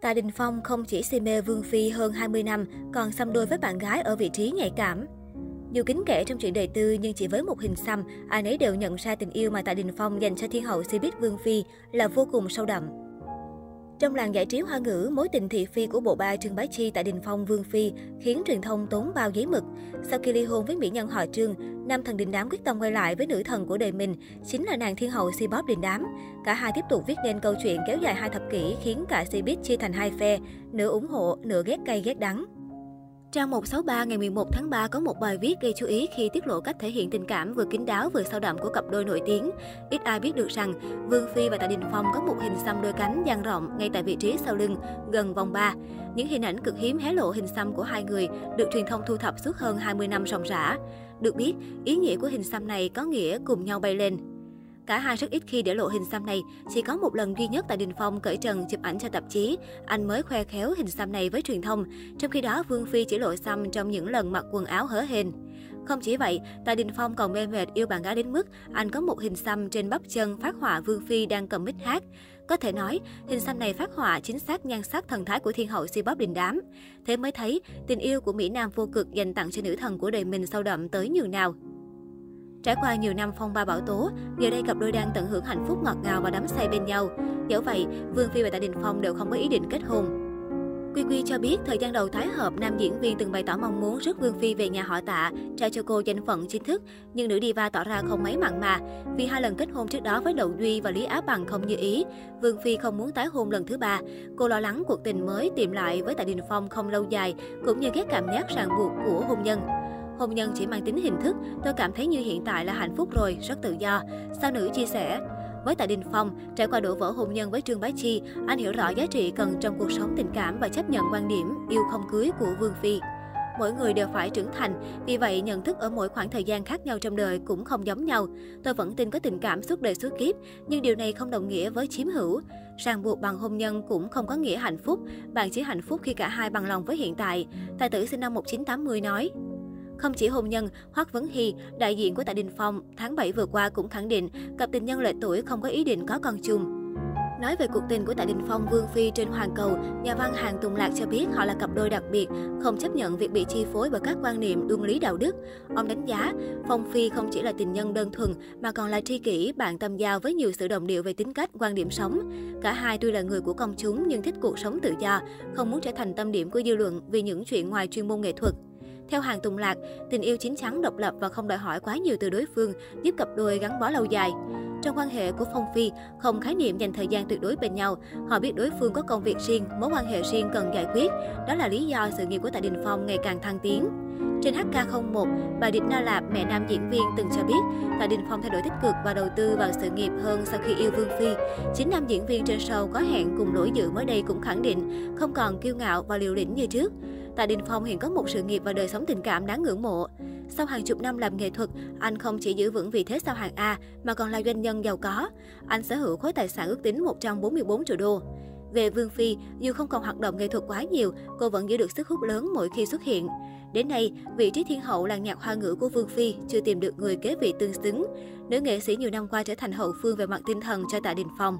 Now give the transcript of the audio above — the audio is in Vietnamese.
Tạ Đình Phong không chỉ si mê Vương Phi hơn 20 năm, còn xăm đôi với bạn gái ở vị trí nhạy cảm. Dù kính kể trong chuyện đời tư nhưng chỉ với một hình xăm, ai nấy đều nhận ra tình yêu mà Tạ Đình Phong dành cho thiên hậu Cbiz Vương Phi là vô cùng sâu đậm. Trong làng giải trí hoa ngữ, mối tình thị phi của bộ ba Trương Bá Chi tại Đình Phong Vương Phi khiến truyền thông tốn bao giấy mực. Sau khi ly hôn với mỹ nhân họ Trương, nam thần đình đám quyết tâm quay lại với nữ thần của đời mình, chính là nàng thiên hậu Si Bóp đình đám. Cả hai tiếp tục viết nên câu chuyện kéo dài hai thập kỷ khiến cả Cbiz chia thành hai phe, nửa ủng hộ, nửa ghét cay ghét đắng. Trang 163 ngày 11 tháng 3 có một bài viết gây chú ý khi tiết lộ cách thể hiện tình cảm vừa kín đáo vừa sâu đậm của cặp đôi nổi tiếng. Ít ai biết được rằng Vương Phi và Tạ Đình Phong có một hình xăm đôi cánh dang rộng ngay tại vị trí sau lưng, gần vòng ba. Những hình ảnh cực hiếm hé lộ hình xăm của hai người được truyền thông thu thập suốt hơn 20 năm ròng rã. Được biết, ý nghĩa của hình xăm này có nghĩa cùng nhau bay lên. Cả hai rất ít khi để lộ hình xăm này, chỉ có một lần duy nhất tại Đình Phong cởi trần chụp ảnh cho tạp chí, anh mới khoe khéo hình xăm này với truyền thông, trong khi đó Vương Phi chỉ lộ xăm trong những lần mặc quần áo hở hên. Không chỉ vậy, Tạ Đình Phong còn mê mệt yêu bạn gái đến mức anh có một hình xăm trên bắp chân phát họa Vương Phi đang cầm mic hát. Có thể nói, hình xăm này phát họa chính xác nhan sắc thần thái của thiên hậu si bóp đình đám. Thế mới thấy, tình yêu của Mỹ Nam vô cực dành tặng cho nữ thần của đời mình sâu đậm tới nhường nào. Trải qua nhiều năm phong ba bão tố, giờ đây cặp đôi đang tận hưởng hạnh phúc ngọt ngào và đắm say bên nhau. Dẫu vậy, Vương Phi và Tạ Đình Phong đều không có ý định kết hôn. Quy Quy cho biết, thời gian đầu thái hợp, nam diễn viên từng bày tỏ mong muốn rước Vương Phi về nhà họ tạ, trao cho cô danh phận chính thức. Nhưng nữ diva tỏ ra không mấy mặn mà, vì hai lần kết hôn trước đó với Đậu Duy và Lý Á Bằng không như ý. Vương Phi không muốn tái hôn lần thứ ba. Cô lo lắng cuộc tình mới tìm lại với Tạ Đình Phong không lâu dài, cũng như ghét cảm giác ràng buộc của hôn nhân. Hôn nhân chỉ mang tính hình thức, tôi cảm thấy như hiện tại là hạnh phúc rồi, rất tự do. Sao nữ chia sẻ? Với Tạ Đình Phong, trải qua đổ vỡ hôn nhân với Trương Bá Chi, anh hiểu rõ giá trị cần trong cuộc sống tình cảm và chấp nhận quan điểm yêu không cưới của Vương Phi. Mỗi người đều phải trưởng thành, vì vậy nhận thức ở mỗi khoảng thời gian khác nhau trong đời cũng không giống nhau. Tôi vẫn tin có tình cảm suốt đời suốt kiếp, nhưng điều này không đồng nghĩa với chiếm hữu. Ràng buộc bằng hôn nhân cũng không có nghĩa hạnh phúc, bạn chỉ hạnh phúc khi cả hai bằng lòng với hiện tại. Tài tử sinh năm 1980 nói. Không chỉ hôn nhân, Hoắc Vấn Hy, đại diện của Tạ Đình Phong, tháng 7 vừa qua cũng khẳng định cặp tình nhân lệ tuổi không có ý định có con chung. Nói về cuộc tình của Tạ Đình Phong Vương Phi trên Hoàng Cầu, nhà văn Hàng Tùng Lạc cho biết họ là cặp đôi đặc biệt, không chấp nhận việc bị chi phối bởi các quan niệm luân lý đạo đức. Ông đánh giá, Phong Phi không chỉ là tình nhân đơn thuần mà còn là tri kỷ, bạn tâm giao với nhiều sự đồng điệu về tính cách, quan điểm sống. Cả hai tuy là người của công chúng nhưng thích cuộc sống tự do, không muốn trở thành tâm điểm của dư luận vì những chuyện ngoài chuyên môn nghệ thuật. Theo hàng Tùng Lạc, tình yêu chín chắn, độc lập và không đòi hỏi quá nhiều từ đối phương, giúp cặp đôi gắn bó lâu dài. Trong quan hệ của Phong Phi, không khái niệm dành thời gian tuyệt đối bên nhau. Họ biết đối phương có công việc riêng, mối quan hệ riêng cần giải quyết. Đó là lý do sự nghiệp của Tạ Đình Phong ngày càng thăng tiến. Trên HK01, bà Địch Na Lạp, mẹ nam diễn viên từng cho biết, Tạ Đình Phong thay đổi tích cực và đầu tư vào sự nghiệp hơn sau khi yêu Vương Phi. Chính nam diễn viên trên show có hẹn cùng lỗi dự mới đây cũng khẳng định không còn kiêu ngạo và liều lĩnh như trước. Tạ Đình Phong hiện có một sự nghiệp và đời sống tình cảm đáng ngưỡng mộ. Sau hàng chục năm làm nghệ thuật, anh không chỉ giữ vững vị thế sao hàng A mà còn là doanh nhân giàu có. Anh sở hữu khối tài sản ước tính 144 triệu đô. Về Vương Phi, dù không còn hoạt động nghệ thuật quá nhiều, cô vẫn giữ được sức hút lớn mỗi khi xuất hiện. Đến nay, vị trí thiên hậu làng nhạc hoa ngữ của Vương Phi chưa tìm được người kế vị tương xứng. Nữ nghệ sĩ nhiều năm qua trở thành hậu phương về mặt tinh thần cho Tạ Đình Phong.